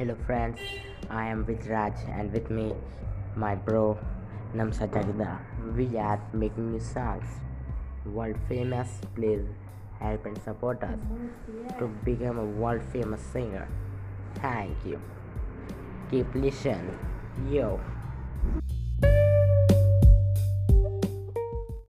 Hello friends, I am with Raj and with me my bro Namsa Jagda. We are making new songs. World famous, please help and support us to become a world famous singer. Thank you. Keep listening. Yo.